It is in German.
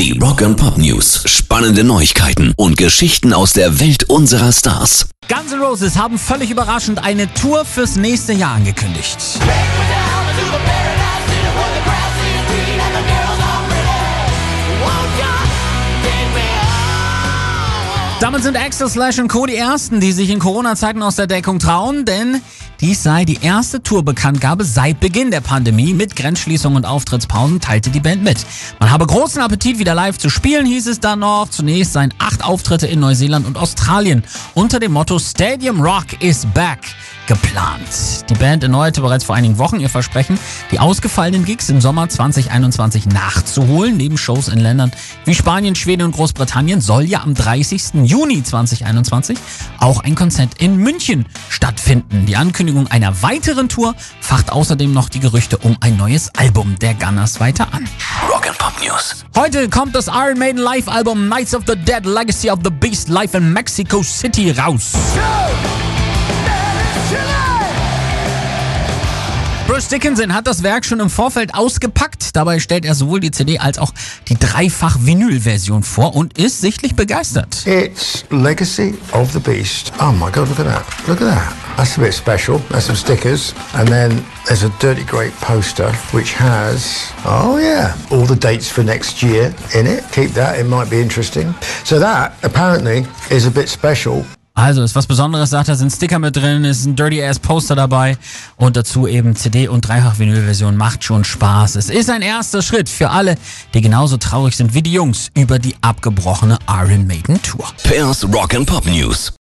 Die Rock and Pop News. Spannende Neuigkeiten und Geschichten aus der Welt unserer Stars. Guns N' Roses haben völlig überraschend eine Tour fürs nächste Jahr angekündigt. Damit sind Axel Slash und Co. die ersten, die sich in Corona-Zeiten aus der Deckung trauen, denn dies sei die erste Tourbekanntgabe seit Beginn der Pandemie. Mit Grenzschließungen und Auftrittspausen teilte die Band mit. Man habe großen Appetit, wieder live zu spielen, hieß es dann noch. Zunächst seien acht Auftritte in Neuseeland und Australien unter dem Motto Stadium Rock is back geplant. Die Band erneuerte bereits vor einigen Wochen ihr Versprechen, die ausgefallenen Gigs im Sommer 2021 nachzuholen. Neben Shows in Ländern wie Spanien, Schweden und Großbritannien soll ja am 30. Juni 2021 auch ein Konzert in München stattfinden. Die Ankündigung einer weiteren Tour facht außerdem noch die Gerüchte um ein neues Album der Gunners weiter an. News. Heute kommt das Iron Maiden Live-Album Knights of the Dead Legacy of the Beast live in Mexico City raus. Bruce Dickinson hat das Werk schon im Vorfeld ausgepackt. Dabei stellt er sowohl die CD als auch die Dreifach-Vinyl-Version vor und ist sichtlich begeistert. It's Legacy of the Beast. Oh my god, look at that. Look at that. That's a bit special. There's some stickers. And then there's a Dirty Great poster which has, oh yeah, all the dates for next year in it. Keep that, it might be interesting. So that apparently is a bit special. Also ist was Besonderes, sagt er, sind Sticker mit drin, ist ein Dirty Ass Poster dabei und dazu eben CD und Dreifach-Vinyl-Version macht schon Spaß. Es ist ein erster Schritt für alle, die genauso traurig sind wie die Jungs über die abgebrochene Iron Maiden Tour. Pairs Rock and Pop News.